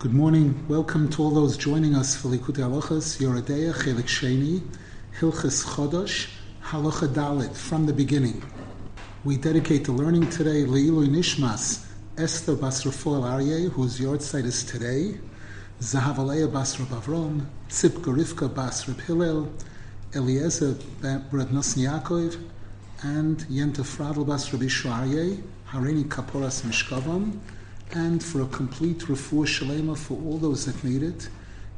Good morning. Welcome to all those joining us for Likutei Halachas, Yoreh Deah, Chelik Sheni, Hilchas Chodosh, Halacha Dalit, from the beginning. We dedicate the learning today Leilui Nishmas, Esther Bas Rafael Aryeh, whose yahrzeit is today, Zahavaleya Bas Rab Avrom, Tzipka Rivka Bas Rab Hillel, Eliezer Brad Yaakov, and Yenta Fradl Bas Rabbi Aryeh, Harini Kaporas Mishkavam, and for a complete refuah shalema for all those that need it,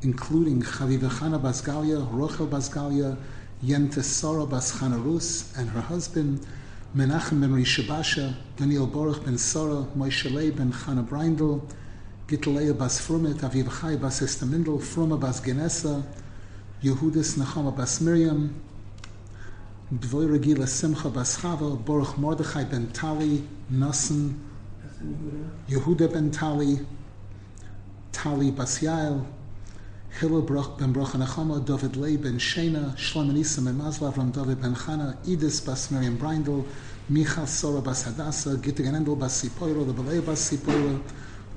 including Chavivachana Basgalia, Rochel Basgalia, Yente Sara Bas Rus and her husband, Menachem ben Rishabasha, Daniel Baruch ben Sara, Moshe ben Chana Breindel, Gitleya Bas Frumet, Aviv Chai Bas Estamindel, Fruma Bas Genesa, Yehudis Nechama Bas Miriam, Dvoy Regila Simcha Bas Chava, Baruch Mordechai ben Tali, Nasan, Yehuda ben Tali, Tali Bas Yael, Hillel ben Brocha Nechama, David Lei ben Shena, Shlomo Nisa ben Mazlav, Ram David ben Chana, Edis Bas Miriam Breindel, Michal Sora Bas Hadassah, Gitte Bas Sipoiro, the Balei Bas Sipoiro,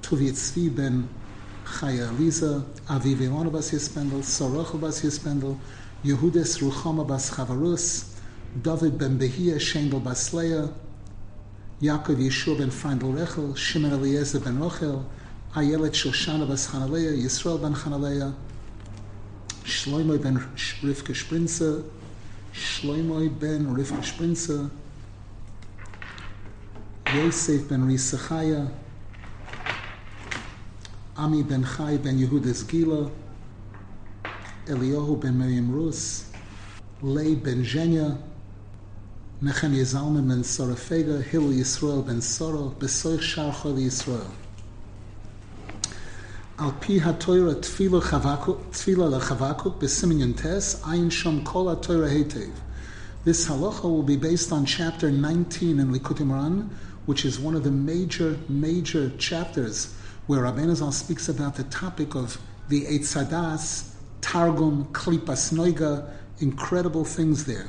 Tuvi Tzvi ben Chaya Eliza, Aviv Ilona Bas Yispendel, Sorochel Bas Yispendel, Yehudis Ruchama Bas Chavarus, David ben Behia, Shendel Bas Leah, Yaakov Yeshua ben Freindel Rechel, Shimon Eliezer ben Rochel, Ayelet Shoshana bas Chanaleya, Yisrael ben Chanaleya, Shloimo ben Rivka Sprinzer, Shloimo ben Rivka Sprinzer, Yosef ben Risachaya, Ami ben Chai ben Yehudas Gila, Eliyahu ben Miriam Rus, Lei ben Zhenya, Ben Sora Fega, Hil Yisrael ben Sora, Besoich Shar Chol Yisrael. Al pi ha-Torah yuntes ayin shom kol ha-Torah. This halacha will be based on chapter 19 in Likutei Moharan, which is one of the major, major chapters where Rabbeinu Zal speaks about the topic of the Eitzadas, Targum, Klipas Noiga, incredible things there.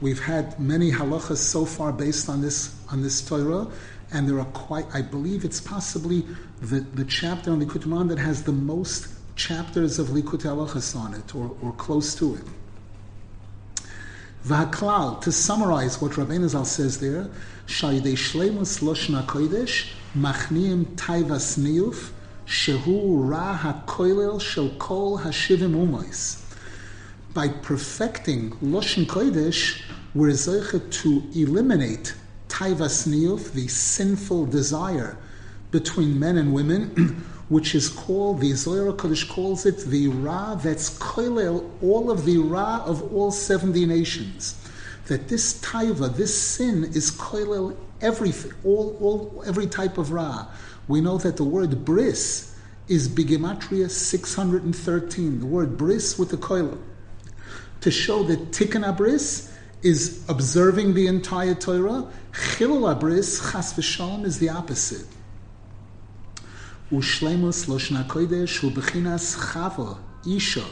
We've had many halachas so far based on this on this Torah, and there are quite. I believe it's possibly the, the chapter on Likutei Moharan that has the most chapters of Likutei halachas on it, or, or close to it. V'haklal, to summarize what Rabbeinu Zal says there, Shaydei Shleimus Loshna Kodesh, Machniim Taivas Niyuf, Shehu Ra HaKoilel Shel Kol HaShivim Umois. By perfecting Loshen Kodesh, we're zeichet to eliminate Taivas the sinful desire between men and women, which is called, the Zohar Kodesh calls it the Ra that's koilel, all of the Ra of all 70 nations. That this taiva, this sin is koilel everything, all, all, every type of Ra. We know that the word bris is bigematria 613, the word bris with the koilel. To show that tikkun abris is observing the entire Torah, chilul abris, chas v'shalom, is the opposite. Ushlemus Loshna Kodesh Ubechinas Chava Isha.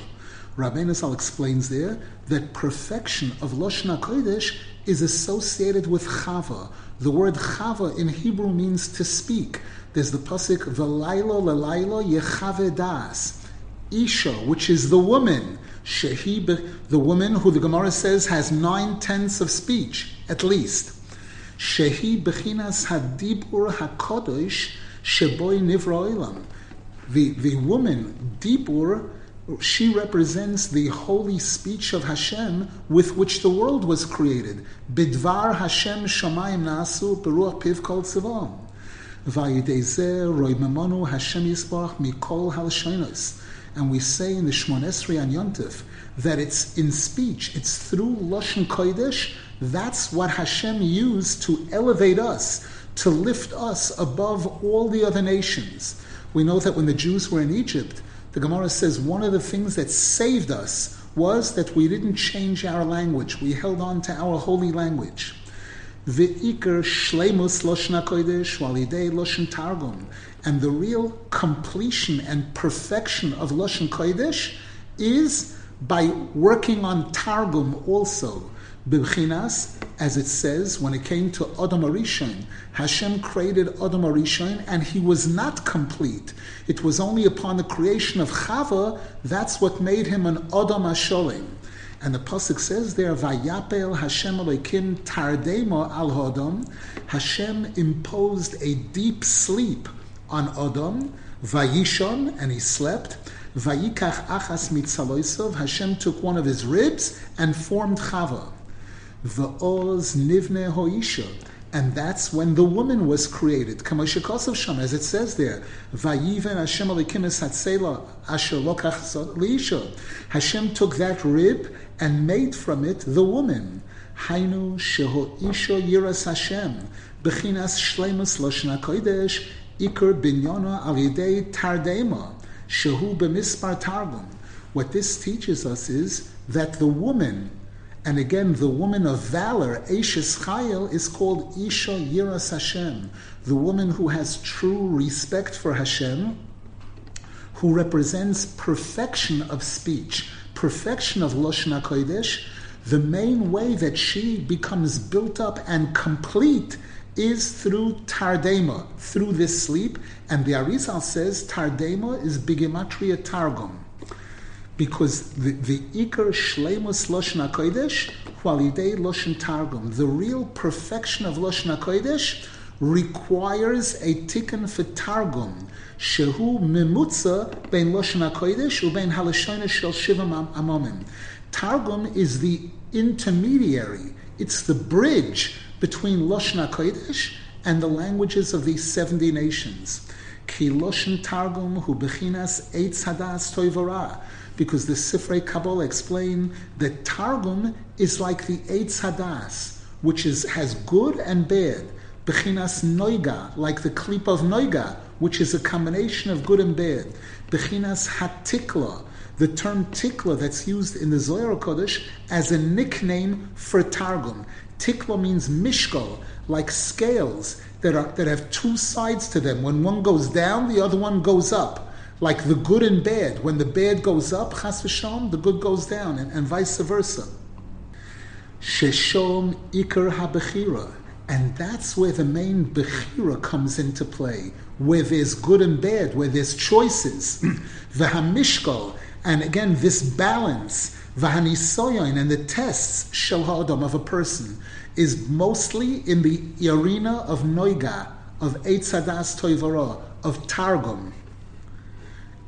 Rabbeinu Zal explains there that perfection of Loshna Kodesh is associated with Chava. The word Chava in Hebrew means to speak. There's the pasuk V'laylo lelaylo yechave das. Isha, which is the woman. Shehi, the woman who the Gemara says has nine tenths of speech, at least. Shehi bechinas hadibur hakodesh Sheboy Nivra Olam. The, the woman, Dibur, she represents the holy speech of Hashem with which the world was created. Bidvar Hashem Shamayim Nasu Beruach Piv Kol Tzivam. Vayidezeh Roy Memonu Hashem Yisbach Mikol Halshonos. And we say in the Shmon Esrei and Yontif that it's in speech, it's through Lashon Kodesh, that's what Hashem used to elevate us to lift us above all the other nations. We know that when the Jews were in Egypt, the Gemara says one of the things that saved us was that we didn't change our language. We held on to our holy language. Ve'ikr shleimus loshna kodesh walidei loshen targum. And the real completion and perfection of loshen kodesh is by working on targum also. Bibchinas as it says, when it came to Adam Arishon, Hashem created Adam Arishon and he was not complete. It was only upon the creation of Chava that's what made him an Adam Asholim. And the pasuk says there, "Vayapel Hashem Elokim tardemo al Hodom." Hashem imposed a deep sleep on Adam. Vayishon, and he slept. Vayikach achas mitzaloisov. Hashem took one of his ribs and formed Chava. Va'oz nivne hoisha. And that's when the woman was created. As it says there, Hashem took that rib and made from it the woman. Hainu Sheho Isha Yiras Hashem. Bechinas Shlemus Loshna Kodesh. Iker Binyana Alidei Tardema. Shehu Bemispar Targum. What this teaches us is that the woman and again, the woman of valor, Ashes Chayil, is called Isha Yiras Hashem, the woman who has true respect for Hashem, who represents perfection of speech, perfection of Lashon HaKodesh. The main way that she becomes built up and complete is through Tardema, through this sleep. And the Arizal says Tardema is Bigimatria Targum because the, the Iker Shleimus Loshen HaKodesh, Walidei Loshen Targum, the real perfection of Loshen HaKodesh requires a tikkun for Targum, Shehu Mimutza Ben Loshen HaKodesh Ubein Halashona Shel Shivam Amomim. Targum is the intermediary, it's the bridge between Loshen HaKodesh and the languages of these 70 nations. Ki Loshen Targum Hu Bechinas Eitz Hadas Toivara because the Sifrei Kabbalah explain that Targum is like the Eitz Hadas, which is has good and bad. Bechinas Noiga, like the Klipas Noiga, which is a combination of good and bad. Bechinas Hatikla, the term tikla that's used in the Zohar Kodesh as a nickname for Targum. Tikla means mishkal, like scales that, are, that have two sides to them. When one goes down, the other one goes up like the good and bad. When the bad goes up, chas v'shom, the good goes down, and, and vice versa. Sheshom ikar habechira. And that's where the main bechira comes into play, where there's good and bad, where there's choices. V'hamishkal, and again, this balance, and the tests, shel of a person, is mostly in the arena of noiga, of eitzadas toivara, of targum.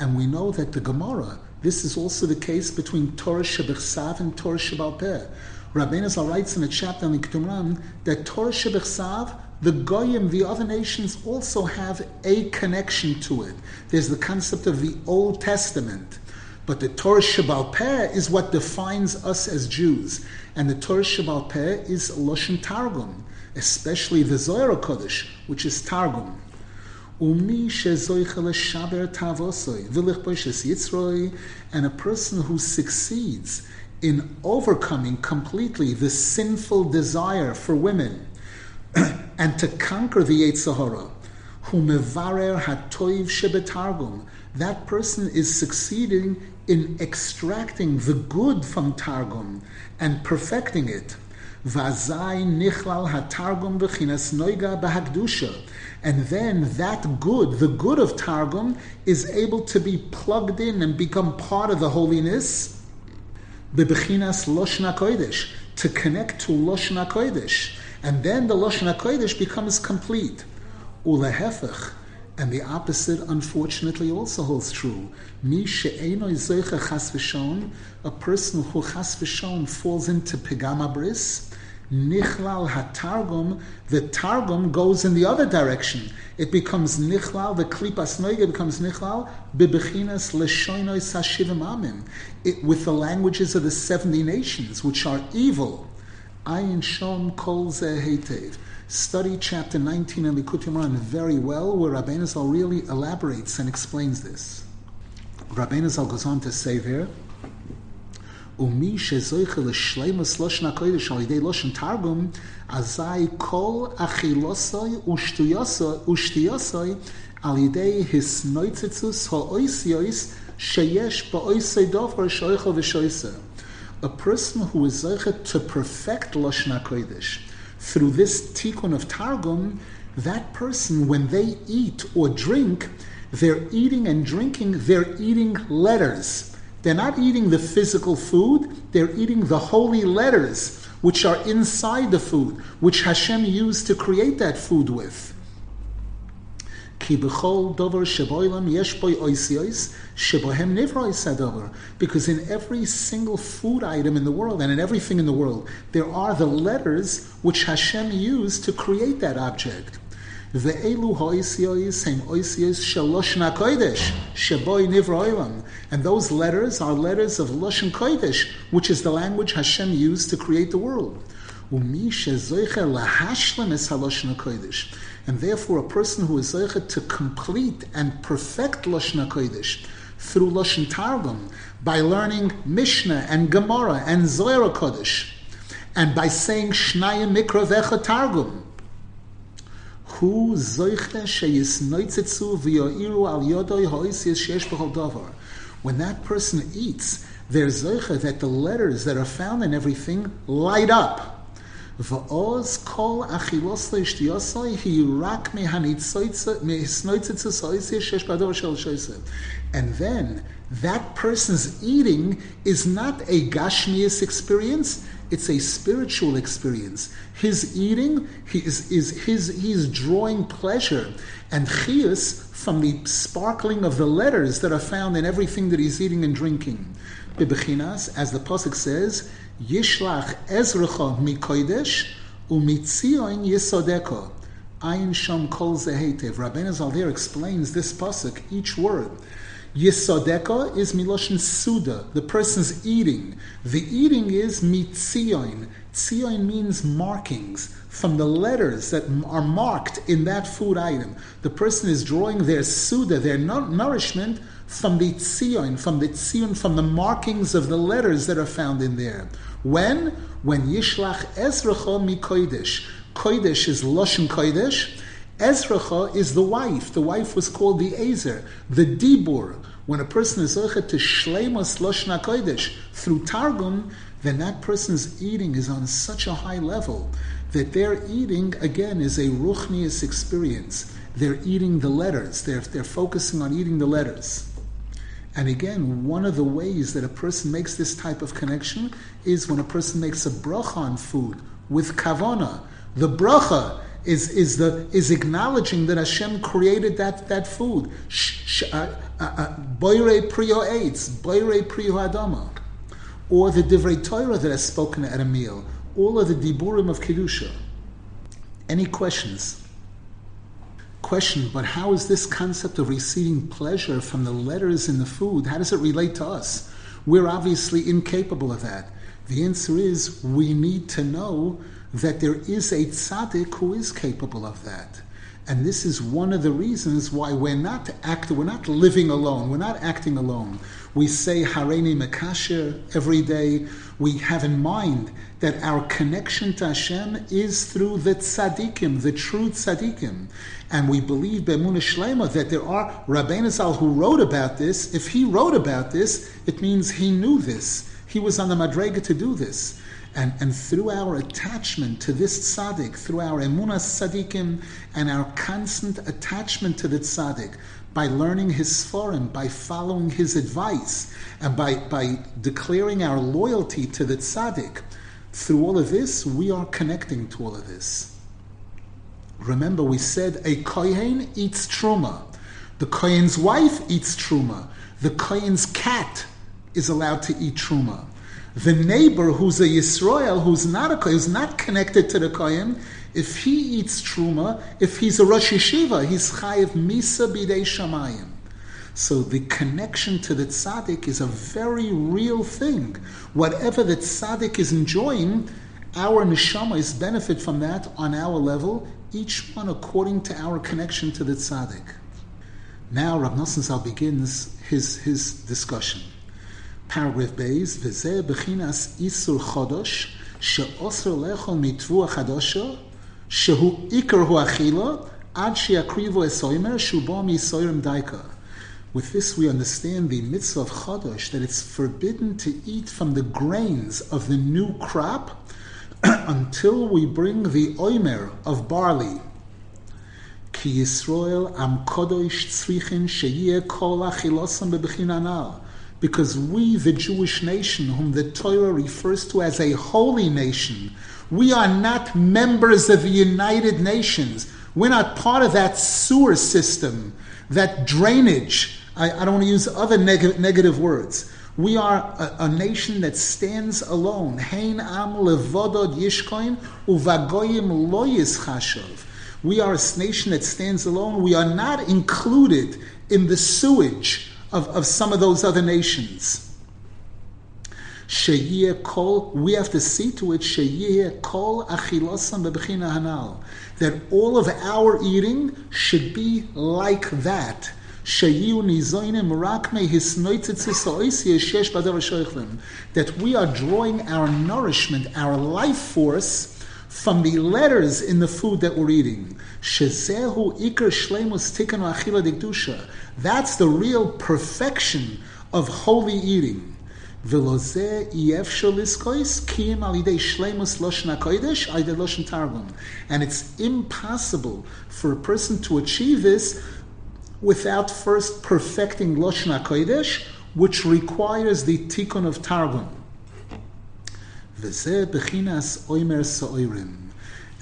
And we know that the Gemara, this is also the case between Torah Shebechsav and Torah Shebal Peh. Rabbeinu writes in a chapter in the Ketumran that Torah Shebechsav, the Goyim, the other nations, also have a connection to it. There's the concept of the Old Testament. But the Torah Shebal Peh is what defines us as Jews. And the Torah Shebal Peh is Loshen Targum, especially the Zohar Kodesh, which is Targum. And a person who succeeds in overcoming completely the sinful desire for women and to conquer the Yetzer Hara, who hatoiv shebetargum, that person is succeeding in extracting the good from Targum and perfecting it. Nichlal hatargum. And then that good, the good of Targum, is able to be plugged in and become part of the holiness. Loshna kodesh, to connect to loshna kodesh. And then the loshna kodesh becomes complete. Ulehefech. And the opposite, unfortunately, also holds true. Mi a person who chas falls into pigama bris, Nichlal hatargum, the targum goes in the other direction. It becomes nichlal, the klipas noiga becomes nichlal, bibechinas leshoinoi sashivim amim, with the languages of the 70 nations, which are evil. Ayin shom kol hetev. Study chapter 19 in Likutei Moharan very well, where Rabbeinu Zal really elaborates and explains this. Rabbeinu Zal goes on to say there, ומי שזויכה לשלימוס לושן הקודש על ידי לושן תרגום, אזי כל אכילוסוי ושתיוסוי על ידי הסנויצצוס האויסיוס שיש באויסי דובר שויכל ושויסר. a person who is zeichet to perfect Lashon HaKodesh. through this tikkun of Targum, that person, when they eat or drink, they're eating and drinking, they're eating letters. They're not eating the physical food, they're eating the holy letters which are inside the food, which Hashem used to create that food with. Because in every single food item in the world and in everything in the world, there are the letters which Hashem used to create that object. And those letters are letters of Lashon Kodesh, which is the language Hashem used to create the world. And therefore, a person who is zeichet to complete and perfect Lashon Kodesh through Lashon Targum, by learning Mishnah and Gemara and Zohar Kodesh, and by saying Shnaya Mikra Vecha Targum, zoiche sheyisnoitzetzu v'yoiru al yodoi b'chol davar. When that person eats, there's zoiche that the letters that are found in everything light up. And then, that person's eating is not a gashmias experience, it's a spiritual experience. His eating, he is, is his he's drawing pleasure and chias from the sparkling of the letters that are found in everything that he's eating and drinking. Bibechinas, as the pasuk says, Yishlach Ezracha mikodesh umitzion yisodeko. Ayin sham kol zehetev. Rabbeinu Zaldir explains this pasuk, each word. Yisodeka is miloshin suda, the person's eating. The eating is mitzion. Tzion means markings from the letters that are marked in that food item. The person is drawing their suda, their nourishment, from the tzion, from the tzion, from the markings of the letters that are found in there. When? When yishlach ezracha mi kodesh. Kodesh is loshin kodesh. Ezracha is the wife. The wife was called the Ezer, the Dibur. When a person is zochet to shleimus loshna kodesh through Targum, then that person's eating is on such a high level that their eating, again, is a ruchnius experience. They're eating the letters. They're, they're focusing on eating the letters. And again, one of the ways that a person makes this type of connection is when a person makes a bracha on food with kavana. The bracha is, is, the, is acknowledging that Hashem created that, that food. Uh, uh, uh, boire prio eitz, boire prio adama. Or the divrei Torah that is spoken at a meal. All of the diburim of Kedusha. Any questions? Question, but how is this concept of receiving pleasure from the letters in the food, how does it relate to us? We're obviously incapable of that. The answer is we need to know that there is a tzaddik who is capable of that. And this is one of the reasons why we're not acting, we're not living alone, we're not acting alone. We say Hareini Mekasher every day. We have in mind that our connection to Hashem is through the tzaddikim, the true tzaddikim. And we believe Be'emunah Shlema that there are Rabbeinu Zal who wrote about this. If he wrote about this, it means he knew this. He was on the Madrega to do this. And, and through our attachment to this tzaddik, through our emunas tzaddikim, and our constant attachment to the tzaddik, by learning his sforim, by following his advice, and by, by declaring our loyalty to the tzaddik, through all of this, we are connecting to all of this. Remember, we said a kohen eats truma. The kohen's wife eats truma. The kohen's cat is allowed to eat truma the neighbor who's a Yisrael, who's not a who's not connected to the Kohen, if he eats truma, if he's a Rosh Yeshiva, he's chayiv misa bidei shamayim. So the connection to the tzaddik is a very real thing. Whatever the tzaddik is enjoying, our neshama is benefit from that on our level, each one according to our connection to the tzaddik. Now Rav Nosson Zal begins his, his discussion. Paragraph Beis, V'zeh b'chinas isur chodosh, she'osr lechol mitvu achadosho, shehu ikar hu achila, ad she'akrivu esoimer, shubo mi'soirim daika. With this, we understand the mitzvah of Chodosh that it's forbidden to eat from the grains of the new crop until we bring the oimer of barley. Ki am kodosh tzrichin sheyeh kol achilosam bebechinanal. Because we, the Jewish nation, whom the Torah refers to as a holy nation, we are not members of the United Nations. We're not part of that sewer system, that drainage. I, I don't want to use other neg- negative words. We are a, a, nation that stands alone. Hein am levodod yishkoin uvagoyim lo yischashov. We are a nation that stands alone. We are not included in the sewage of, of some of those other nations. Kol, we have to see to it Kol Achilosam Hanal that all of our eating should be like that. That we are drawing our nourishment, our life force from the letters in the food that we're eating. That's the real perfection of holy eating. And it's impossible for a person to achieve this without first perfecting Lashon HaKodesh, which requires the tikkun of Targum.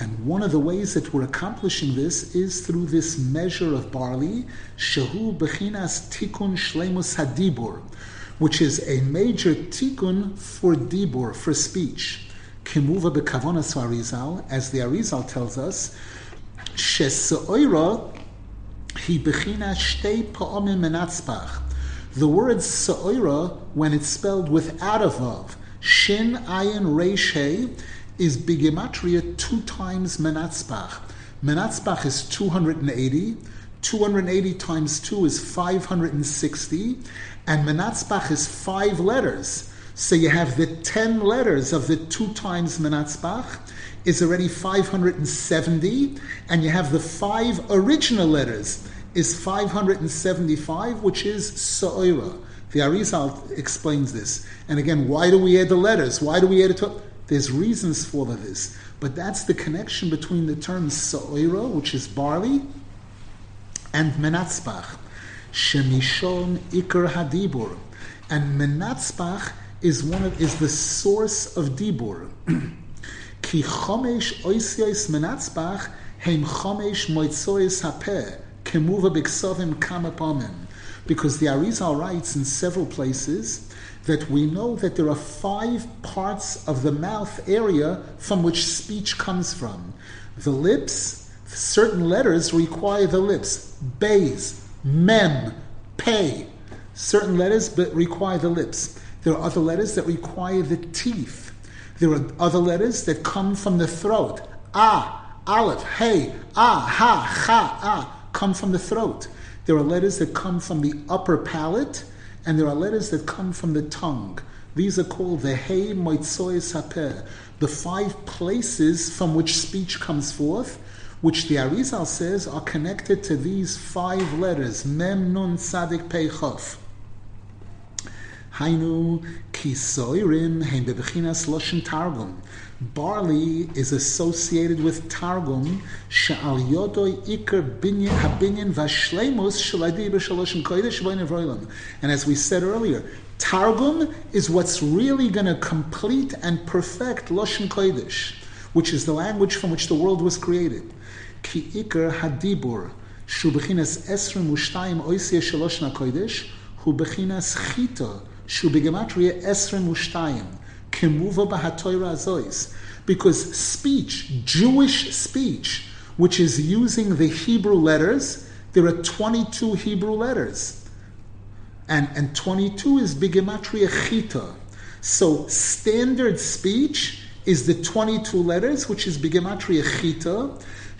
And one of the ways that we're accomplishing this is through this measure of barley, Shehu Bechinas Tikkun Shlemus Hadibur, which is a major tikkun for dibur, for speech. Kimuva bekavonas Arizal, as the Arizal tells us, shesoira he shtei. The word sa'ira, when it's spelled without a vav, shin ayin reish hey, is bigematria two times menatzbach. Menatzbach is 280. 280 times 2 is 560, and Menatzbach is five letters. So you have the 10 letters of the 2 times Menatzbach is already 570, and you have the five original letters is 575, which is Sa'ira. The Arizal explains this. And again, why do we add the letters? Why do we add it to There's reasons for this. But that's the connection between the terms Sa'ira, which is barley, and Menatzbach. Shemishon Iker Hadibur. And Menatzbach is one of is the source of Dibur. Ki chomesh oisios Menatzbach heim chomesh moitzois hapeh kemuva biksovim kamapomim. Because the Arizal writes in several places that we know that there are five parts of the mouth area from which speech comes from. The lips, certain letters require the lips. Bays, mem, pay. Certain letters but require the lips. There are other letters that require the teeth. There are other letters that come from the throat. Ah, aleph, hey, ah, ha, cha, ah, come from the throat. There are letters that come from the upper palate, and there are letters that come from the tongue. These are called the Hey Moitzoy Sapeh, the five places from which speech comes forth, which the Arizal says are connected to these five letters, Mem Nun Sadik Pei Chof. Hainu kisoirim hein bebechinas loshen targum. Barley is associated with targum she'al yodoi iker binyan habinyan vashleimus shaladi b'shaloshen kodesh v'oinem And as we said earlier, targum is what's really going to complete and perfect loshen kodesh, which is the language from which the world was created. Ki iker hadibur shu esrim u'shtayim oisye shaloshna kodesh hu bechinas chita שהוא בגמטריה עשרים ושתיים, כמובא בהתוירה הזויס. Because speech, Jewish speech, which is using the Hebrew letters, there are 22 Hebrew letters. And, and 22 is bigematria chita. So standard speech is the 22 letters, which is bigematria chita,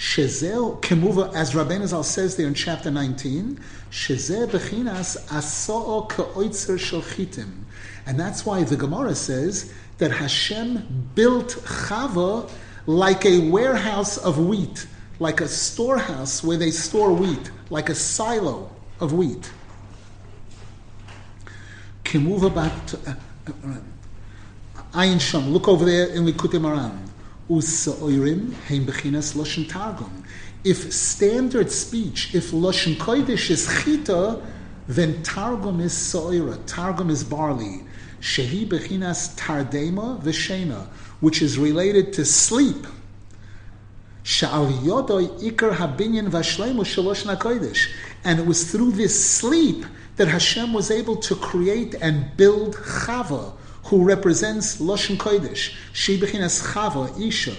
Shezel kemuva, as Rabbeinu Zal says there in chapter 19, Shezel bechinas aso'o ke'oitzer. And that's why the Gemara says that Hashem built Chava like a warehouse of wheat, like a storehouse where they store wheat, like a silo of wheat. Kimuva bat uh, uh, Ayin Sham. Look over there in Likutei Moharan. If standard speech, if loshen kodesh is chita, then targum is soira. Targum is barley. Shehi bechinas tardema v'shena, which is related to sleep. Sha'al yodoi ikar habinyan v'ashlemu shalosh nakodesh. And it was through this sleep that Hashem was able to create and build Chava, who represents Loshen Kodesh. She bechinas Chava, Isha.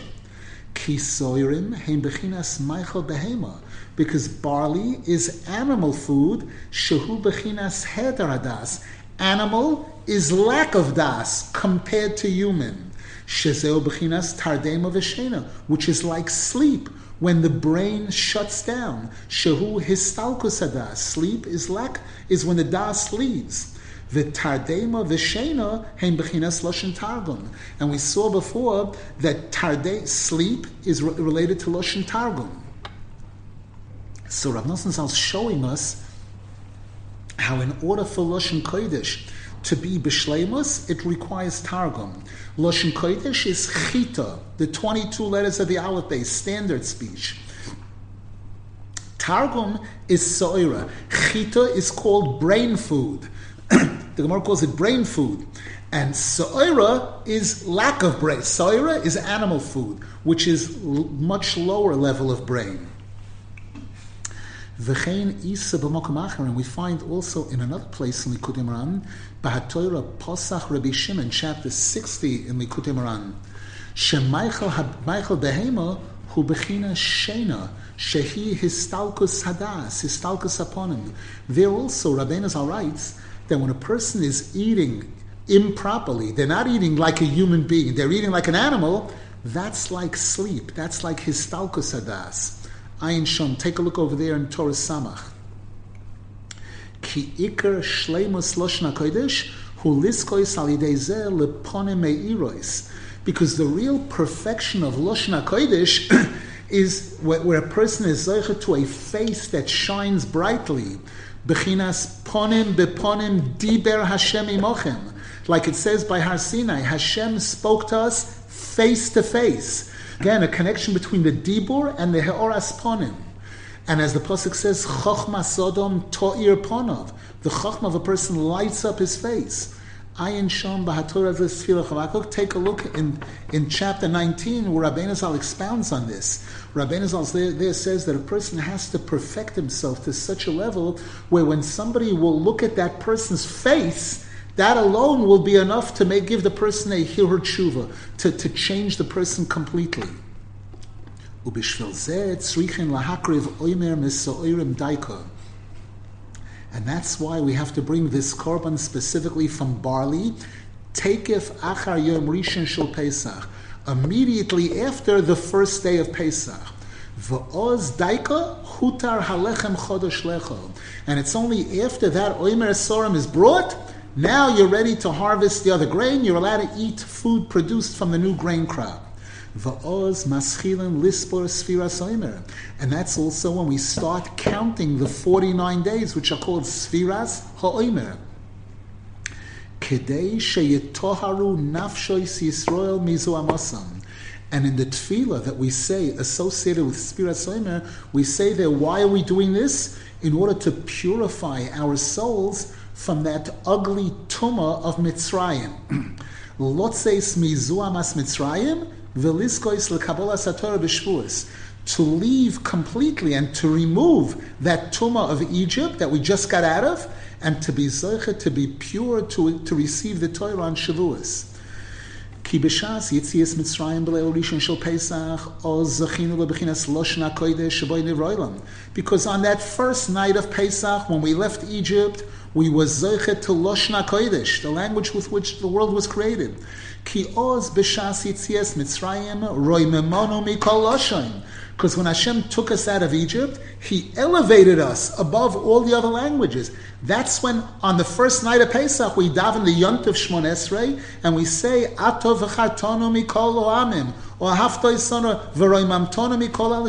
Kisoirim heim bechinas Ma'achal Behema. Because barley is animal food, shehu bechinas hedaradas. Animal is lack of das compared to human. Shezeo bechinas tardema v'shena, which is like sleep when the brain shuts down. Shehu histalkus hadas. Sleep is lack is when the das leaves. The tardema v'shena heim bechinas targum. And we saw before that tarde sleep is re- related to loshen targum. So Rav Nosson is showing us how in order for loshen kodesh to be b'shleimus, it requires targum. Loshen kodesh is chita, the 22 letters of the alphabet, standard speech. Targum is soira. Chita is called brain food. The Gemara calls it brain food. And soira is lack of brain. Soira is animal food, which is l- much lower level of brain. V'chein isa b'mokum and we find also in another place in Likutei Moharan, Bahatoira Posach Rabbi Shimon, chapter 60 in Likutei Moharan, Shemichael Ma'achal Behema hu bechina shena, shehi histalkus hadas, histalkus aponim. There also, Rabbeinu Zal writes that when a person is eating improperly, they're not eating like a human being, they're eating like an animal, that's like sleep, that's like histalkus hadas. Ayin Shom. Take a look over there in Torah Samach. Ki ikar shleimus loshna kodesh hu liskois al yidei meirois. Because the real perfection of loshna kodesh is where, where, a person is zeicha to a face that shines brightly. Bechinas ponim beponim diber Hashem imochem. Like it says by Har Sinai, Hashem spoke to us face to face. Again, a connection between the Dibur and the Heoras Ponim. And as the Pasuk says, Chochma Sodom To'ir Ponov. The Chochma of a person lights up his face. Ayin Shom Take a look in, in chapter 19 where Rabbeinu Zal expounds on this. Rabbeinu Zal there, there says that a person has to perfect himself to such a level where when somebody will look at that person's face, that alone will be enough to make, give the person a hirur tshuva, to, to change the person completely. And that's why we have to bring this korban specifically from barley. Takef achar yom rishon shel Pesach, immediately after the first day of Pesach. V'oz daika hutar halechem chodosh lecho. And it's only after that oimer sorim is brought now you're ready to harvest the other grain. You're allowed to eat food produced from the new grain crop. Va'oz maschilin lispor sfira soimer. And that's also when we start counting the 49 days, which are called sfiras ha'oimer. Kedei sheyetoharu nafshois Yisrael mizu amasam. And in the tefillah that we say associated with Sfiras Ha'oimer, we say there, why are we doing this? In order to purify our souls from that ugly tuma of Mitzrayim. Lotzeis mizuamas Mitzrayim, veliskois lekabola satorah b'shvuas. To leave completely and to remove that tuma of Egypt that we just got out of, and to be zeichet, to be pure, to, to receive the Torah on Shavuos. Ki b'shas yitzias Mitzrayim shel Pesach o zechinu lebechinas nevroilam. Because on that first night of Pesach, when we left Egypt, we were zeichet to loshna kodesh, the language with which the world was created. Ki oz b'shas yitzias Mitzrayim roimemono mikol. Because when Hashem took us out of Egypt, He elevated us above all the other languages. That's when, on the first night of Pesach, we daven the Yont of Shmon Esrei, and we say, Atov v'chartonu mikol oamim, or haftoi sono v'roimamtonu mikol al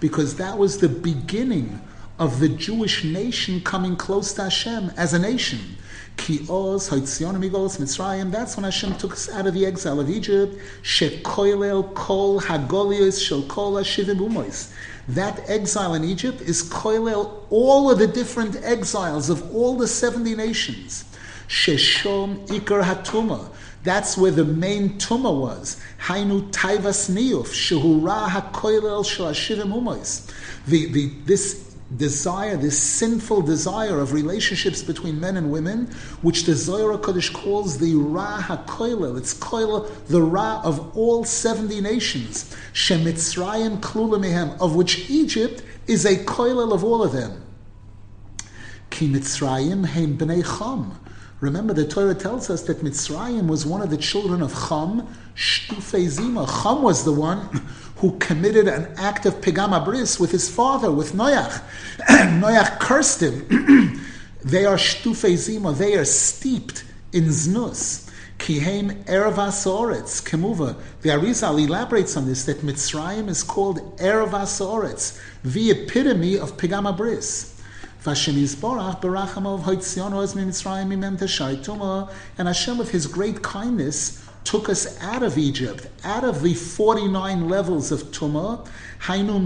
because that was the beginning of the Jewish nation coming close to Hashem as a nation. Ki oz Mitzrayim. That's when Hashem took us out of the exile of Egypt. Shekoilel kol hagolios shel kol hashivim umois. That exile in Egypt is koilel all of the different exiles of all the seventy nations. Sheshom ikar hatuma. That's where the main tuma was. Hainu taivas niyuf shehura hakoilel shel hashivim umois. The the this desire, this sinful desire of relationships between men and women, which the Zohar Kodesh calls the Ra HaKoilel. It's Koilel, the Ra of all 70 nations. Shemitzrayim Klula of which Egypt is a Koilel of all of them. Ki Mitzrayim Heim Bnei Cham. Remember, the Torah tells us that Mitzrayim was one of the children of Cham, Shtufei Zima. Cham was the one who committed an act of pigama bris with his father, with Noach. Noach cursed him. they are shtufei zima, they are steeped in znus. Kihem ervas oretz, kemuva. The Arizal elaborates on this, that Mitzrayim is called oretz, the epitome of pigama bris. And Hashem, with His great kindness, took us out of Egypt, out of the 49 levels of Tumah, Hainu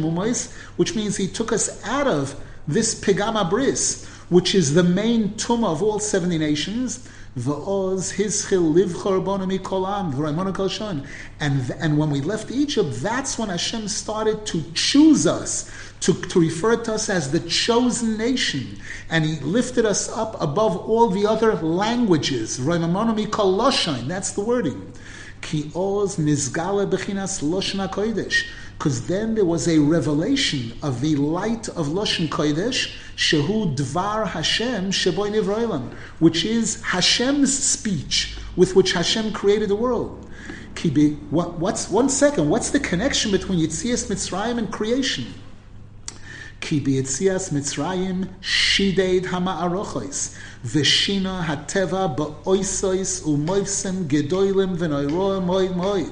umais, which means he took us out of this pigama bris, which is the main Tumah of all 70 nations, V'oz hischil livchor bonami kolam v'raimonu And and when we left Egypt, that's when Hashem started to choose us, to, to refer to us as the chosen nation, and He lifted us up above all the other languages. Raimamonami koloshain. That's the wording. Ki oz bechinas kodesh because then there was a revelation of the light of Lashon Kodesh, Shehu Dvar Hashem Sheboy Nivroilam, which is Hashem's speech with which Hashem created the world. Kibi, what, what's one second? What's the connection between Yitzias Mitzrayim and creation? Kibi Yitzias Mitzrayim Shideid Hama'arochos Veshina Hateva Ba'oisois Umoivsem Gedoilim V'noiroa Moi Moi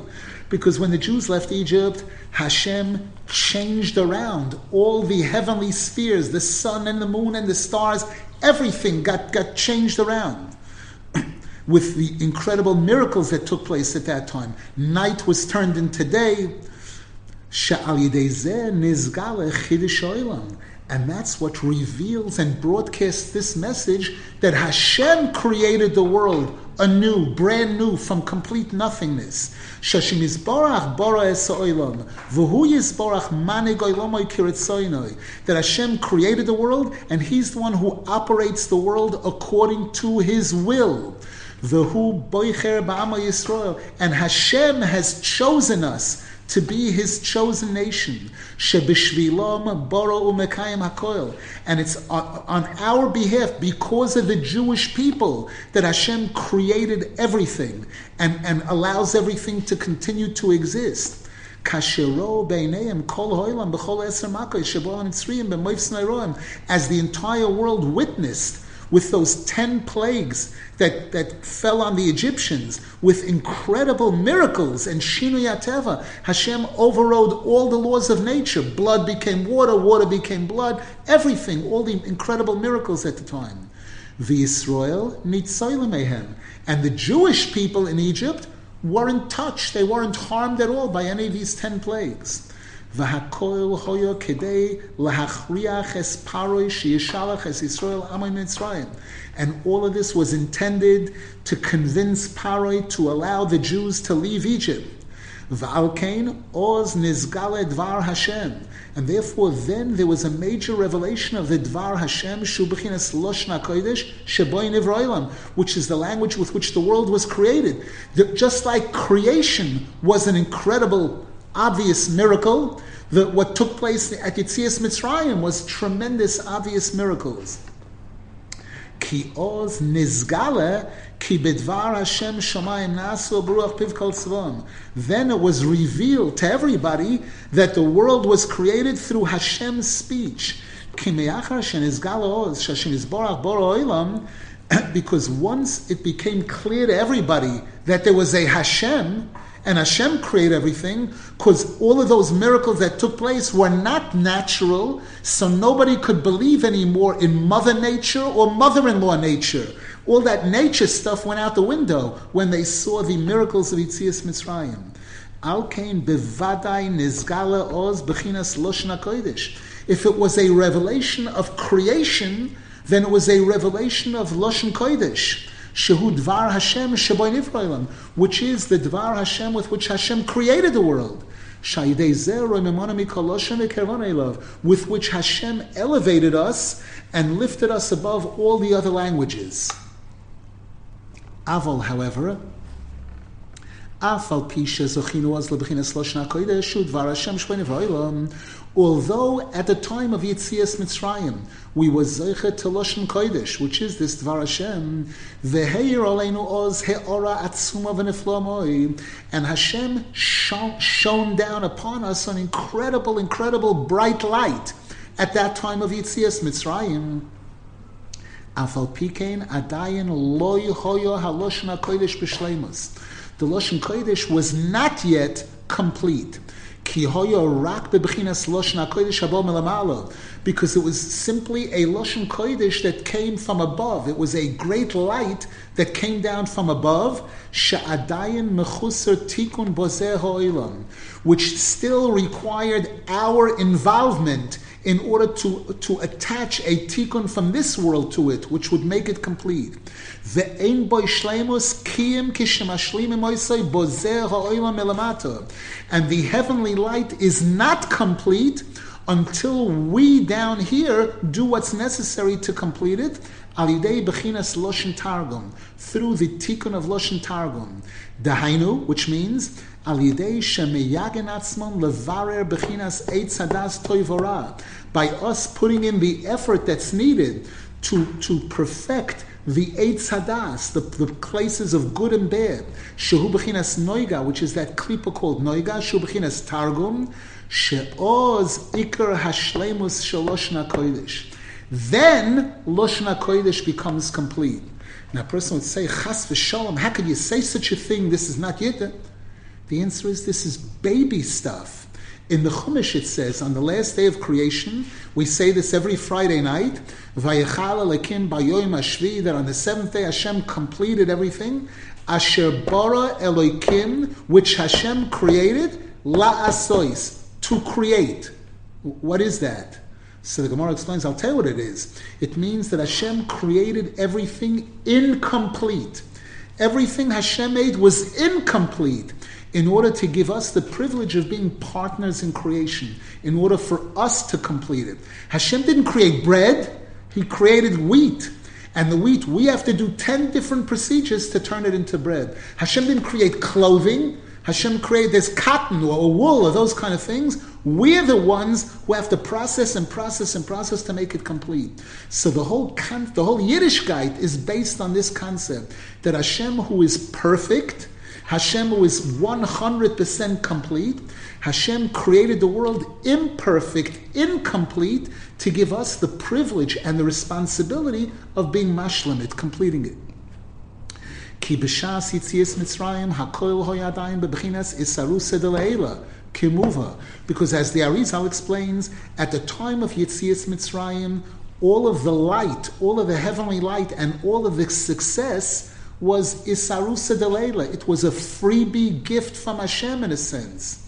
because when the Jews left Egypt, Hashem changed around all the heavenly spheres, the sun and the moon and the stars, everything got, got changed around. With the incredible miracles that took place at that time. Night was turned into day. And that's what reveals and broadcasts this message that Hashem created the world anew, brand new, from complete nothingness. Shashim Yisborach bara esoilam, v'hu Yisborach manig oilamoy kiritzoinoi. That Hashem created the world, and He's the one who operates the world according to His will. V'hu boicher ba'ama Yisrael. And Hashem has chosen us to be his chosen nation. Boro umekayim. And it's on, on, our behalf, because of the Jewish people, that Hashem created everything and, and allows everything to continue to exist. As the entire world witnessed with those ten plagues that, that fell on the Egyptians, with incredible miracles and Shinu Yateva, Hashem overrode all the laws of nature. Blood became water, water became blood, everything, all the incredible miracles at the time. The Israel Nitzoilemehem. And the Jewish people in Egypt weren't touched, they weren't harmed at all by any of these ten plagues. V'hakoil hoyo kedei lahachriach es paroi sheyishalach es Yisrael amay Mitzrayim. And all of this was intended to convince Paroi to allow the Jews to leave Egypt. V'alkein oz nizgale dvar Hashem. And therefore then there was a major revelation of the Dvar Hashem Shubachinas Loshna Kodesh Sheboy Nivroilam, which is the language with which the world was created. Just like creation was an incredible obvious miracle. The, what took place at Yitzias Mitzrayim was tremendous, obvious miracles. Ki oz nizgale ki bedvar Hashem tzvom. Then it was revealed to everybody that the world was created through Hashem's speech. Ki shenizgale oz izborach oilam because once it became clear to everybody that there was a Hashem, and Hashem created everything because all of those miracles that took place were not natural, so nobody could believe anymore in Mother Nature or Mother in law nature. All that nature stuff went out the window when they saw the miracles of Yitzias Mitzrayim. Al kain bevadai nizgala oz bechinas loshna kodesh. If it was a revelation of creation, then it was a revelation of Lashon Kodesh. Shehu Dvar Hashem Sheboy Nivroilam, which is the Dvar Hashem with which Hashem created the world. With which Hashem elevated us and lifted us above all the other languages. Aval, however, although at the time of Yitzias Mitzrayim, we were Zeicha to Lashon Kodesh, which is this Dvar Hashem, Veheir Aleinu Oz He'ora Atzuma V'neflamoi, and Hashem shone, shone down upon us an incredible, incredible bright light at that time of Yitzias Mitzrayim. Afal Pikein Adayin Loy Hoyo Haloshna Kodesh B'Shleimus the Lashon Kodesh was not yet complete. Because it was simply a Lashon Kodesh that came from above. It was a great light that came down from above, which still required our involvement in order to, to attach a tikkun from this world to it, which would make it complete. the And the heavenly light is not complete until we down here do what's necessary to complete it. Alidei bechinas loshen targum through the tikkun of loshen targum, dahainu, which means by us putting in the effort that's needed to to perfect the Eitz Hadas, the, the places of good and bad. Shehu Bechinas Noiga, which is that klipa called Noiga, Shehu Bechinas Targum, She'oz Iker Hashlemus Shaloshna Kodesh. Then Loshna Kodesh becomes complete. Now a person would say, Chas v'shalom, how could you say such a thing? This is not Yitta. The answer is this is baby stuff. In the Chumash it says, on the last day of creation, we say this every Friday night, Vayechal Elokim Bayoim Ashvi, that on the seventh day Hashem completed everything, Asher Bara Elokim, which Hashem created, La Asois, to create. What is that? So the Gemara explains, I'll tell you what it is. It means that Hashem created everything incomplete. Everything Hashem made was incomplete in order to give us the privilege of being partners in creation, in order for us to complete it. Hashem didn't create bread, He created wheat. And the wheat, we have to do 10 different procedures to turn it into bread. Hashem didn't create clothing. Hashem created this cotton or wool or those kind of things. We're the ones who have to process and process and process to make it complete. So the whole con- the whole Yiddishkeit is based on this concept that Hashem, who is perfect, Hashem who is 100% complete. Hashem created the world imperfect, incomplete, to give us the privilege and the responsibility of being mashlamit, completing it. Ki b'shas yitzias Mitzrayim hoyadayim kimuva. Because as the Arizal explains, at the time of Yitzias Mitzrayim, all of the light, all of the heavenly light, and all of the success was Isarusa Delela. It was a freebie gift from Hashem in a sense.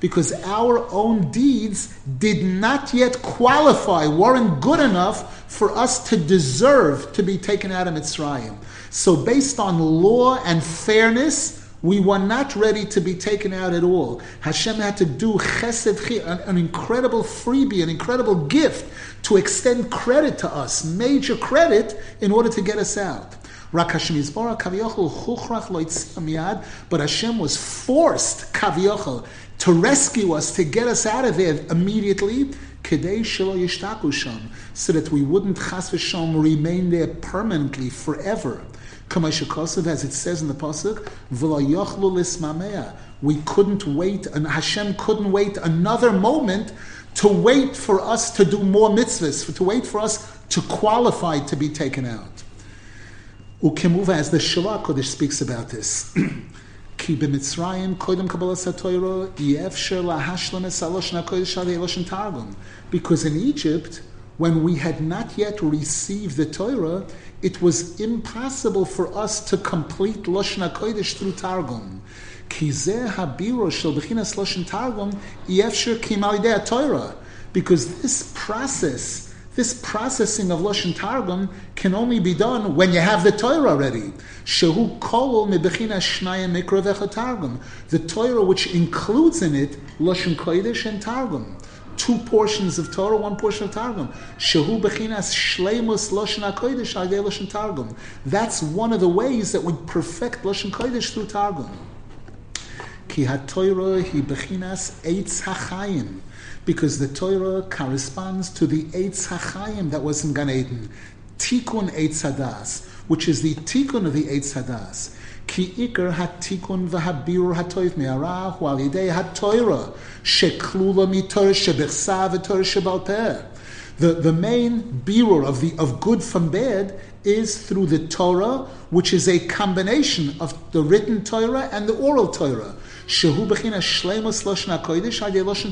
Because our own deeds did not yet qualify, weren't good enough for us to deserve to be taken out of Mitzrayim. So, based on law and fairness, we were not ready to be taken out at all. Hashem had to do chesed, an, an incredible freebie, an incredible gift to extend credit to us, major credit, in order to get us out. But Hashem was forced, kaviyachol, to rescue us, to get us out of there immediately, so that we wouldn't chas remain there permanently, forever. As it says in the pasuk, we couldn't wait, and Hashem couldn't wait another moment to wait for us to do more mitzvahs, to wait for us to qualify to be taken out. Ukemuva, as the Shara Kodesh speaks about this. Koidem. Because in Egypt, when we had not yet received the Torah, it was impossible for us to complete Lashon HaKodesh through Targum. Because this process this processing of Lashon Targum can only be done when you have the Torah Targum. The Torah which includes in it Lashon Kodesh and Targum. Two portions of Torah, one portion of Targum. Shehu bechinas shleimus Lashon HaKodesh Lashon Targum. That's one of the ways that we perfect Lashon Kodesh through Targum. Ki ha-Torah hi bechinas eitz hachayim because the Torah corresponds to the Eitz HaChaim that was in Gan Eden, Tikkun Eitz Hadas, which is the Tikkun of the Eitz Hadas. The, the main birur of, the, of good from bad is through the Torah, which is a combination of the written Torah and the oral Torah. Shehu shleimus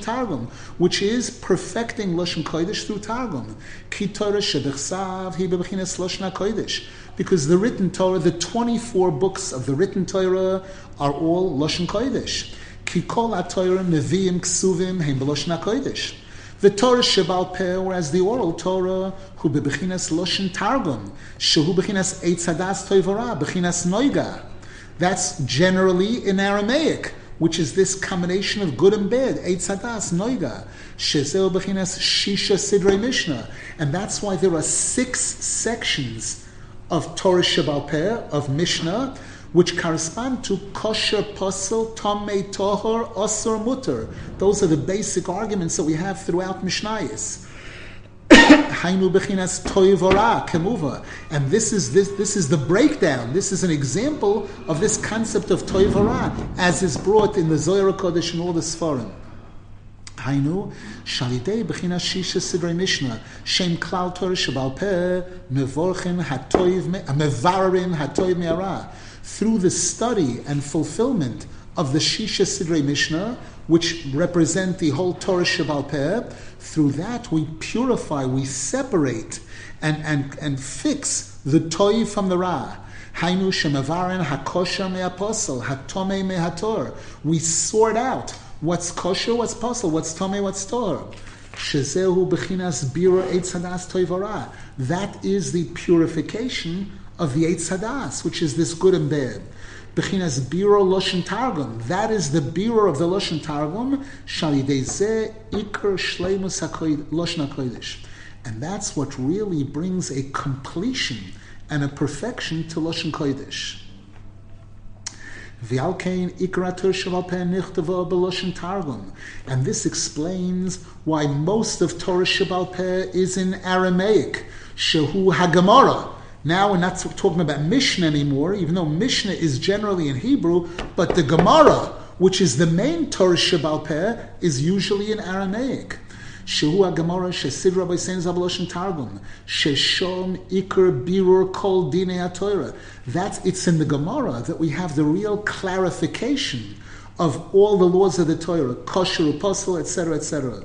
targum, which is perfecting lashon kodesh through targum. Ki Torah shebechsav because the written Torah, the twenty-four books of the written Torah, are all lashon kodesh. Ki kol ha-Torah neviim ksuvim heim b'lashon hakodesh. The Torah Shebal Peh, whereas the oral Torah, who bebechinas loshen targum, shehu bechinas eitzadas toivora, bechinas noiga. That's generally in Aramaic which is this combination of good and bad, Eitz Hadas, Noiga, Shezel Bechinas Shisha Sidrei Mishnah. And that's why there are six sections of Torah Peh, of Mishnah, which correspond to kosher, posel, tomei, tohor, osur, mutter. Those are the basic arguments that we have throughout Mishnayos. Hainu bechinas toivora kemuva. And this is this this is the breakdown. This is an example of this concept of toivora as is brought in the Zohar Kodesh and all the Sfarim. Hainu shalidei bechinas shisha sidrei mishnah shem klal Torah shabal peh mevorchin hatoiv mevarim hatoiv me'ara. Through the study and fulfillment of the Shisha Sidrei Mishnah, which represent the whole Torah Shabal Peh, through that we purify, we separate, and, and, and fix the toy from the ra. Hainu shemavarin hakosher me'aposel, hatome me'hator. We sort out what's kosher, what's posel, what's tome, what's tor. Shezehu bechinas bira eitz hadas toivara. That is the purification of the eitz hadas, which is this good and bad. Bechinas Biro Loshen Targum. That is the Biro of the Loshen Targum. Shalideze Iker Shleimus Loshen HaKodesh. And that's what really brings a completion and a perfection to Loshen Kodesh. And this explains why most of Torah Shabal Peh is in Aramaic. Shehu Hagamara now we're not talking about Mishnah anymore, even though Mishnah is generally in Hebrew, but the Gemara, which is the main Torah Shabal Peh, is usually in Aramaic. Gemara Shesid Rabbi Sein Zabaloshin Targum Sheshom Iker Birur Kol Dine Torah. That's it's in the Gemara that we have the real clarification of all the laws of the Torah, kosher, apostle, etc., etc.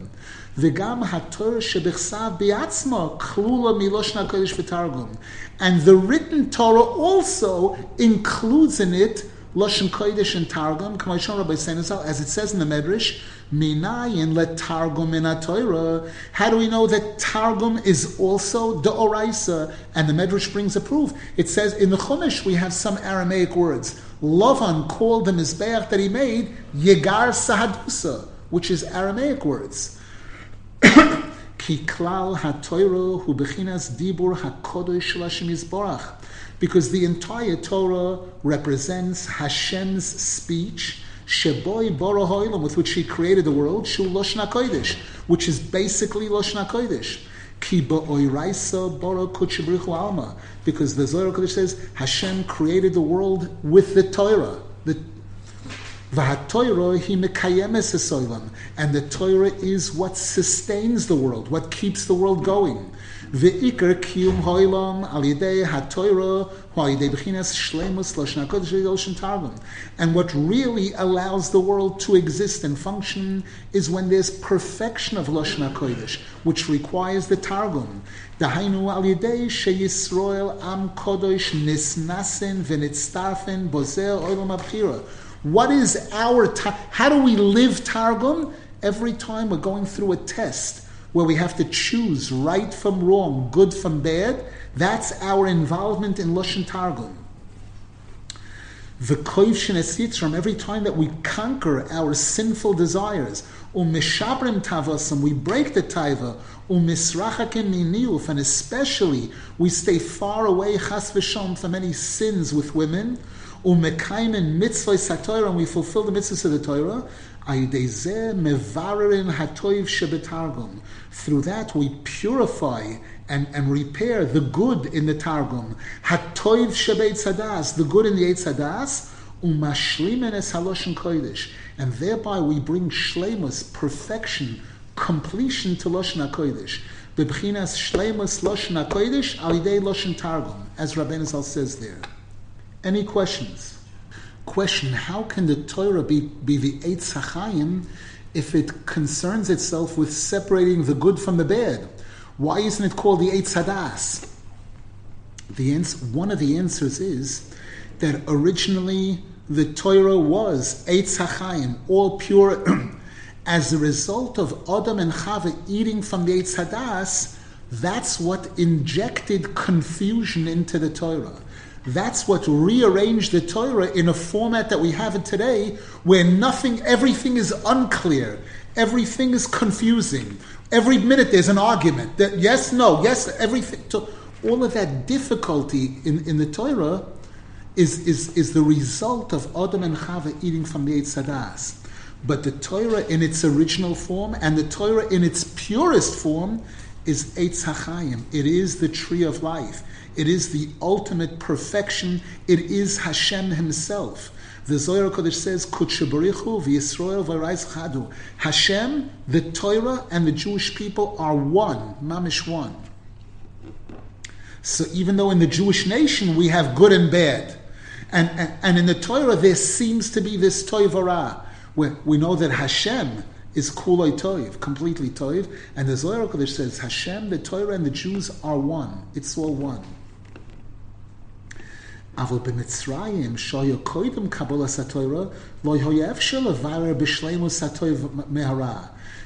V'gam haTorah shebichsav biatzma klula miloshna kodesh v'targum. And the written Torah also includes in it Lashon Kodesh and Targum, as it says in the Medrash, Minayin let Targum in Torah. How do we know that Targum is also the Oraisa? And the Medrash brings a proof. It says in the Chumash we have some Aramaic words. Lavan called the Mizbeach that he made Yegar Sahadusa, which is Aramaic words. Ki klal ha-Torah hu bechinas dibur Yisborach. Because the entire Torah represents Hashem's speech, Sheboy Boro Hoilam, with which He created the world, Shu Loshna Kodesh, which is basically Loshna Kodesh. Ki alma. Because the Zohar Kodesh says Hashem created the world with the Torah. The and the Torah is what sustains the world, what keeps the world going. Hoilam al yedei ha-Torah hu al yedei b'chinas shlemus lashon HaKodesh Lashon Targum. And what really allows the world to exist and function is when there's perfection of Lashon HaKodesh, which requires the Targum. Dahainu al yedei sheyisroel am kodesh nisnasin v'nitztarfen bozer oilam abchira. What is our, how do we live Targum? Every time we're going through a test where we have to choose right from wrong, good from bad, that's our involvement in Lashon Targum. The from every time that we conquer our sinful desires, um umishabrim tavasam, we break the taiva, um umisrachakim miniuf, and especially we stay far away, chas v'sham, from any sins with women, umekaimen mitzvah and we fulfill the mitzvahs of the Torah, through that we purify and, and repair the good in the Targum. Hatoiv shebeit sadas, the good in the Eitz Sadas, umashlimen. And thereby we bring shlemus, perfection, completion to Loshen HaKodesh. Bebchinas shlemus Loshen HaKodesh alidei Loshen Targum, as Rabbeinu Zal says there. Any questions? question how can the Torah be, be the Eitz HaChaim if it concerns itself with separating the good from the bad? Why isn't it called the Eitz Hadas? The one of the answers is that originally the Torah was Eitz HaChaim, all pure. As a result of Adam and Chava eating from the Eitz Hadas, that's what injected confusion into the Torah. That's what rearranged the Torah in a format that we have it today, where nothing, everything is unclear, everything is confusing. Every minute there's an argument. That yes, no, yes, everything. So all of that difficulty in, in the Torah is, is, is the result of Adam and Chava eating from the Eitz Sadas. But the Torah in its original form and the Torah in its purest form is Eitz HaChaim. It is the tree of life. It is the ultimate perfection. It is Hashem Himself. The Zohar Kodesh says, "Kutshabarichu v'Yisrael v'Raiz Chadu." Hashem, the Torah, and the Jewish people are one, mamish one. So even though in the Jewish nation we have good and bad, and, and, and in the Torah there seems to be this toivara, where we know that Hashem is kuloi toiv, completely toiv, and the Zohar Kodesh says Hashem, the Torah, and the Jews are one. It's all one. אבל במצרים, שהיה קודם קבלת התורה, לא היה אפשר לברר בשלמוס התורה מהרה.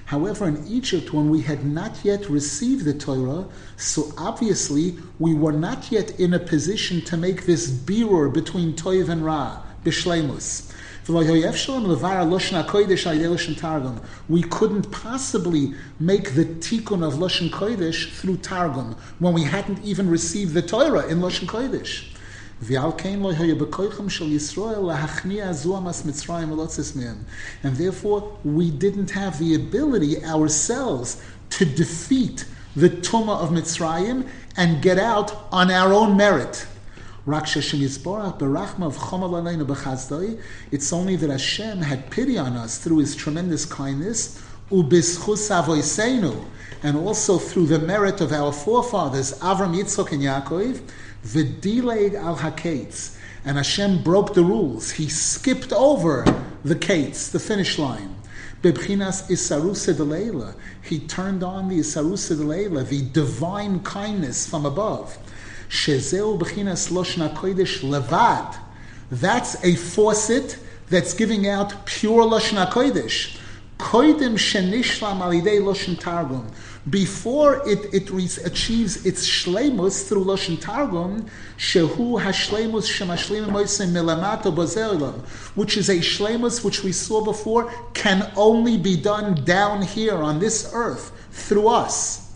However, in Egypt, when we had not yet received the Torah, so obviously we were not yet in a position to make this birur between Toiv and Ra, Bishlemus. We couldn't possibly make the tikkun of Lashon Kodesh through Targum when we hadn't even received the Torah in Lashon Kodesh. And therefore, we didn't have the ability ourselves to defeat the Tumah of Mitzrayim and get out on our own merit. It's only that Hashem had pity on us through His tremendous kindness, and also through the merit of our forefathers, Avram, Yitzchok, and Yaakov, V'dileg al hakates. And Hashem broke the rules. He skipped over the kates, the finish line. Bebchinas isarusa deleila. He turned on the isarusa deleila, the divine kindness from above. Shezeu b'chinas loshna kodesh levad. That's a faucet that's giving out pure loshna kodesh. Koidim shenishlam alidei loshen targum before it, it re- achieves its shlemus through Lashon Targum, shehu hashlemus shemashlim which is a shlemus which we saw before can only be done down here on this earth through us.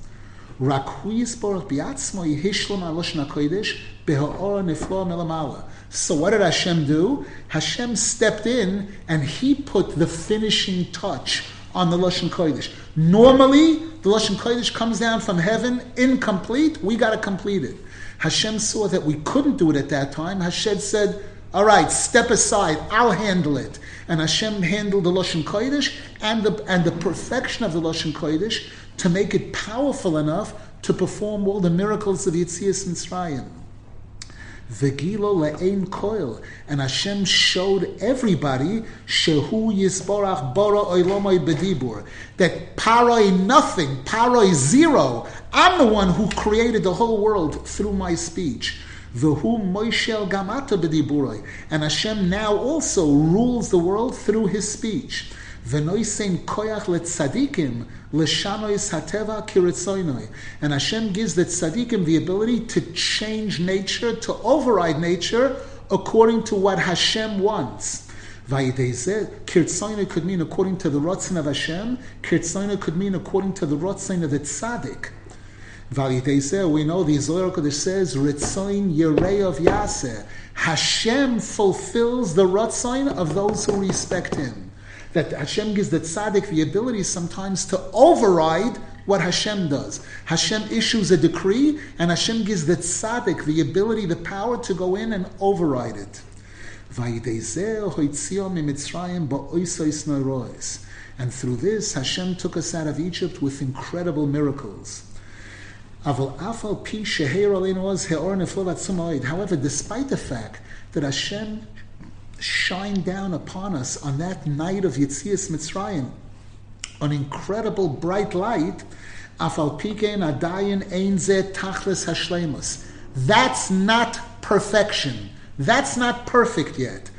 So what did Hashem do? Hashem stepped in and He put the finishing touch on the Lashon Kodesh. Normally, the Lashon Kodesh comes down from heaven incomplete. We got to complete it. Hashem saw that we couldn't do it at that time. Hashem said, all right, step aside. I'll handle it. And Hashem handled the Lashon Kodesh and the, and the perfection of the Lashon Kodesh to make it powerful enough to perform all the miracles of Yitzias Mitzrayim. Vegilo le'ein koil. And Hashem showed everybody shehu yisborach bara oilomai bedibur. That paroi nothing, paroi zero. I'm the one who created the whole world through my speech. V'hu moishel gamata bediburoi. And Hashem now also rules the world through his speech. V'noisen koyach letzadikim l'shanois hateva kiritzoinoi. And Hashem gives the tzadikim the ability to change nature, to override nature according to what Hashem wants. Kirtzoina could mean according to the Ratzin of Hashem. Kirtzoina could mean according to the Ratzin of the Tzaddik. We know the Zohar Kodesh says, Ritzoin Yerei of Yaseh. Hashem fulfills the Ratzin of those who respect Him that Hashem gives the tzaddik the ability sometimes to override what Hashem does. Hashem issues a decree, and Hashem gives the tzaddik the ability, the power to go in and override it. And through this, Hashem took us out of Egypt with incredible miracles. However, despite the fact that Hashem shine down upon us on that night of Yitzias Mitzrayim, an incredible bright light. That's not perfection. That's not perfect yet.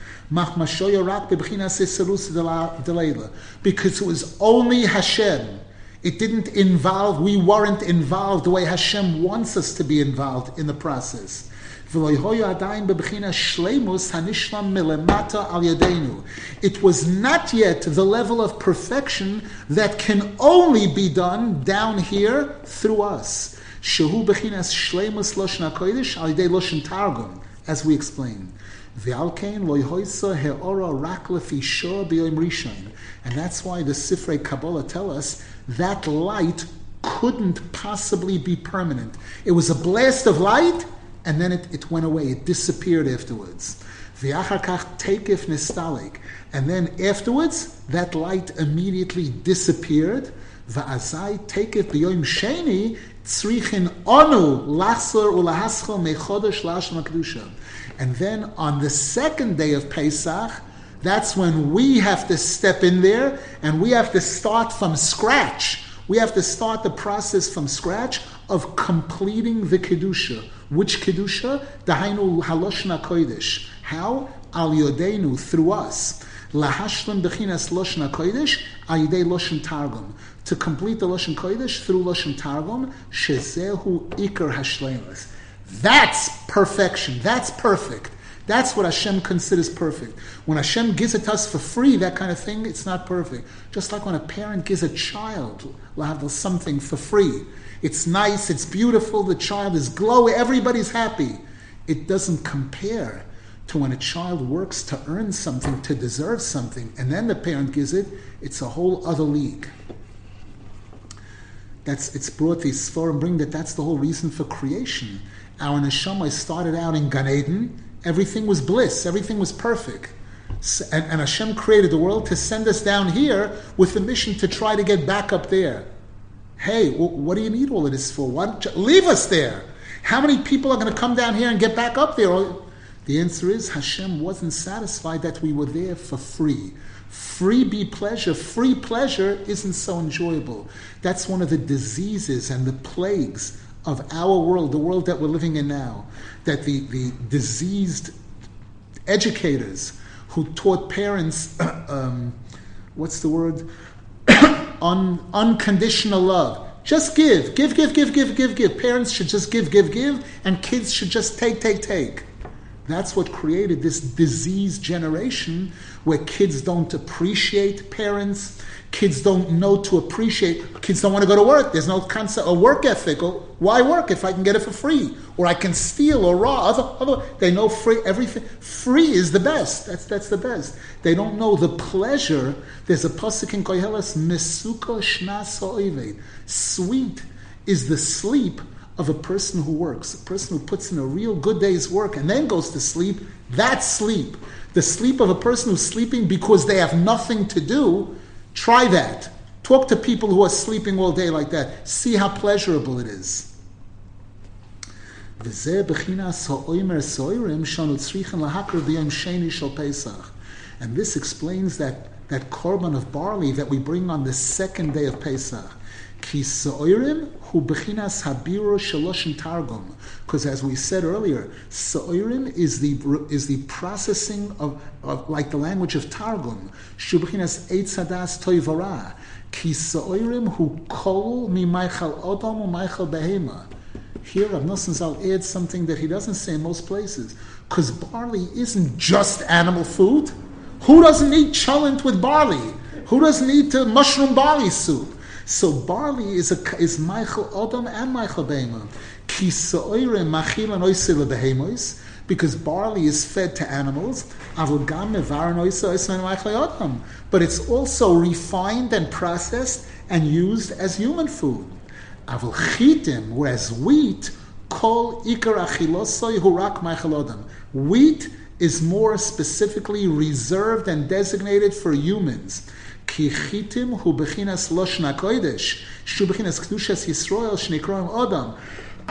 Because it was only Hashem. It didn't involve, we weren't involved the way Hashem wants us to be involved in the process. It was not yet the level of perfection that can only be done down here through us. As we explained. And that's why the Sifrei Kabbalah tell us that light couldn't possibly be permanent. It was a blast of light, and then it, it went away. It disappeared afterwards. V'achakach tekef nistalik. And then afterwards, that light immediately disappeared. V'azai tekef b'yoim sheni tzrichin onu lachsor ulahaschel mechodesh lashma. And then on the second day of Pesach, that's when we have to step in there and we have to start from scratch. We have to start the process from scratch of completing the Kedusha. Which Kedusha? Dahainu Haloshna Kodesh. How? Al Yodeinu, through us. Lahashlim Bechinas Loshna Kodesh, Ayidei Loshen Targum. To complete the Loshen Kodesh through Loshen Targum, Shezehu ikar Hashlemas. That's perfection. That's perfect. That's what Hashem considers perfect. When Hashem gives it to us for free, that kind of thing, it's not perfect. Just like when a parent gives a child something for free. It's nice, it's beautiful, the child is glowing, everybody's happy. It doesn't compare to when a child works to earn something, to deserve something, and then the parent gives it, it's a whole other league. That's it's brought these four and bring that that's the whole reason for creation. Our neshama started out in Gan Eden, everything was bliss, everything was perfect. And, and Hashem created the world to send us down here with the mission to try to get back up there. Hey, what do you need all of this for? Why you, leave us there. How many people are going to come down here and get back up there? The answer is Hashem wasn't satisfied that we were there for free. Free be pleasure. Free pleasure isn't so enjoyable. That's one of the diseases and the plagues of our world, the world that we're living in now. That the, the diseased educators who taught parents, um, what's the word? Un, unconditional love. Just give, give, give, give, give, give, give. Parents should just give, give, give, and kids should just take, take, take. That's what created this disease generation where kids don't appreciate parents, kids don't know to appreciate, kids don't want to go to work. There's no concept of work ethic. Why work if I can get it for free? Or I can steal or rob. Other, other, they know free everything. Free is the best. That's that's the best. They don't know the pleasure. There's a pasuk in Koheles, Mesuka Shnas Sweet is the sleep of a person who works, a person who puts in a real good day's work and then goes to sleep, that's sleep. The sleep of a person who's sleeping because they have nothing to do, try that. Talk to people who are sleeping all day like that. See how pleasurable it is. And this explains that, that korban of barley that we bring on the second day of Pesach. Bechinas shaloshin targum. Because as we said earlier, soirim is the is the processing of, of like the language of targum. Shu bechinas eitzadas toivara. Ki soirim hu kol mi maichal odom u maichal behema. Here, Rav Nosson Zal adds something that he doesn't say in most places. Because barley isn't just animal food. Who doesn't eat cholent with barley? Who doesn't eat uh, mushroom barley soup? So barley is a is Ma'achal Adam and Ma'achal Behema. Because barley is fed to animals, but it's also refined and processed and used as human food. Whereas wheat. Wheat is more specifically reserved and designated for humans.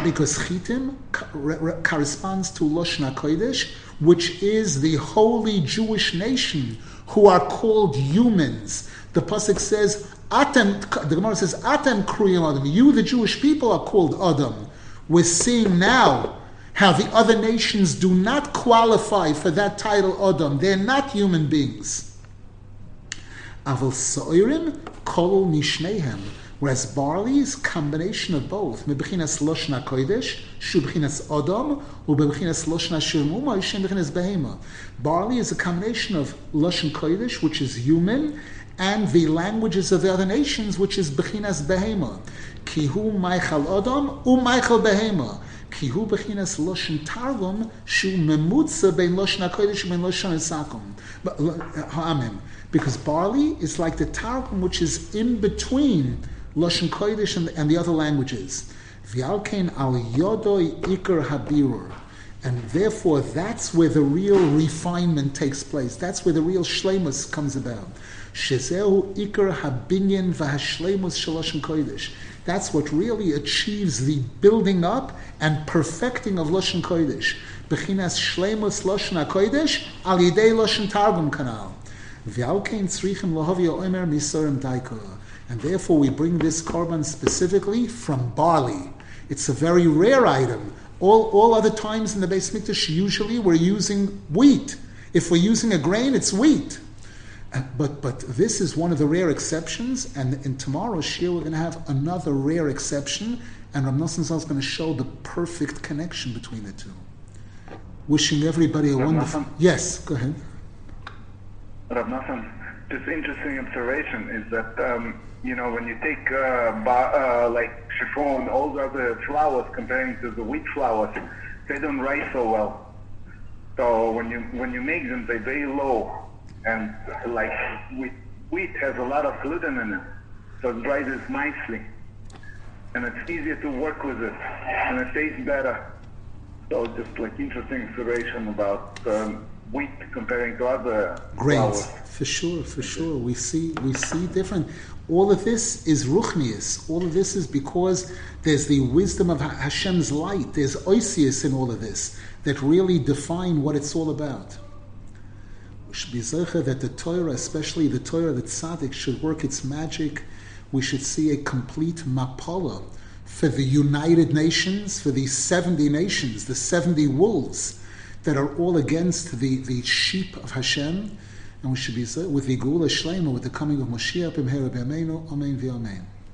Because chitim corresponds to loshna kodesh, which is the holy Jewish nation who are called humans. The pasuk says, "Atem." The Gemara says, "Atem kruyim adam." You, the Jewish people, are called adam. We're seeing now how the other nations do not qualify for that title Adam. They're not human beings. Aval Soirim Kol Mishnehem. Whereas barley is combination of both. Mebechinas Loshna Kodesh, Shubchinas Odom, Ubebechinas Loshna Shirmuma, Shembechinas Behema. Barley is a combination of Loshan Kodesh, which is human, and the languages of the other nations, which is Bechinas Behema. Kihu Maichal Odom, U Maichal Behema. Kihu bechinas loshen targum shu memutza bein loshen hakodesh bein loshen esakum. Ha'amim. Uh, Because barley is like the targum which is in between loshen kodesh and, and the other languages. V'alkein al yodoi ikar habirur. And therefore, that's where the real refinement takes place. That's where the real shlemus comes about. Shezeu ikar habinyan v'hashlemus shaloshen kodesh. That's what really achieves the building up and perfecting of Lashon Kodesh. Bechinas Shleimus Lashon HaKodesh al Yidei Lashon Targum Kanal. V'alkein tzrichim lohavia omer misorim daiko. And therefore we bring this korban specifically from barley. It's a very rare item. All, all other times in the Beis Mikdash, usually we're using wheat. If we're using a grain, it's wheat. Uh, but but this is one of the rare exceptions, and in tomorrow's shiur we're going to have another rare exception, and Ram Nosson is going to show the perfect connection between the two. Wishing everybody a wonderful. Yes, go ahead. Nosson, this interesting observation is that um, you know when you take uh, ba- uh, like chiffon, all the other flours comparing to the wheat flours, they don't rise so well. So when you when you make them, they're very low, and like wheat, wheat has a lot of gluten in it, so it rises nicely, and it's easier to work with it, and it tastes better. So just like interesting observation about um, wheat comparing to other Grains, flours. for sure, for sure. We see we see different. All of this is ruchnius. All of this is because there's the wisdom of Hashem's light. There's oisius in all of this that really define what it's all about. We should be zecher that the Torah, especially the Torah that tzaddik, should work its magic. We should see a complete mapala for the United Nations, for these 70 nations, the 70 wolves that are all against the, the sheep of Hashem. And we should be with the Geula Shlema, with the coming of Moshiach, B'yameinu, Amen v'Amen.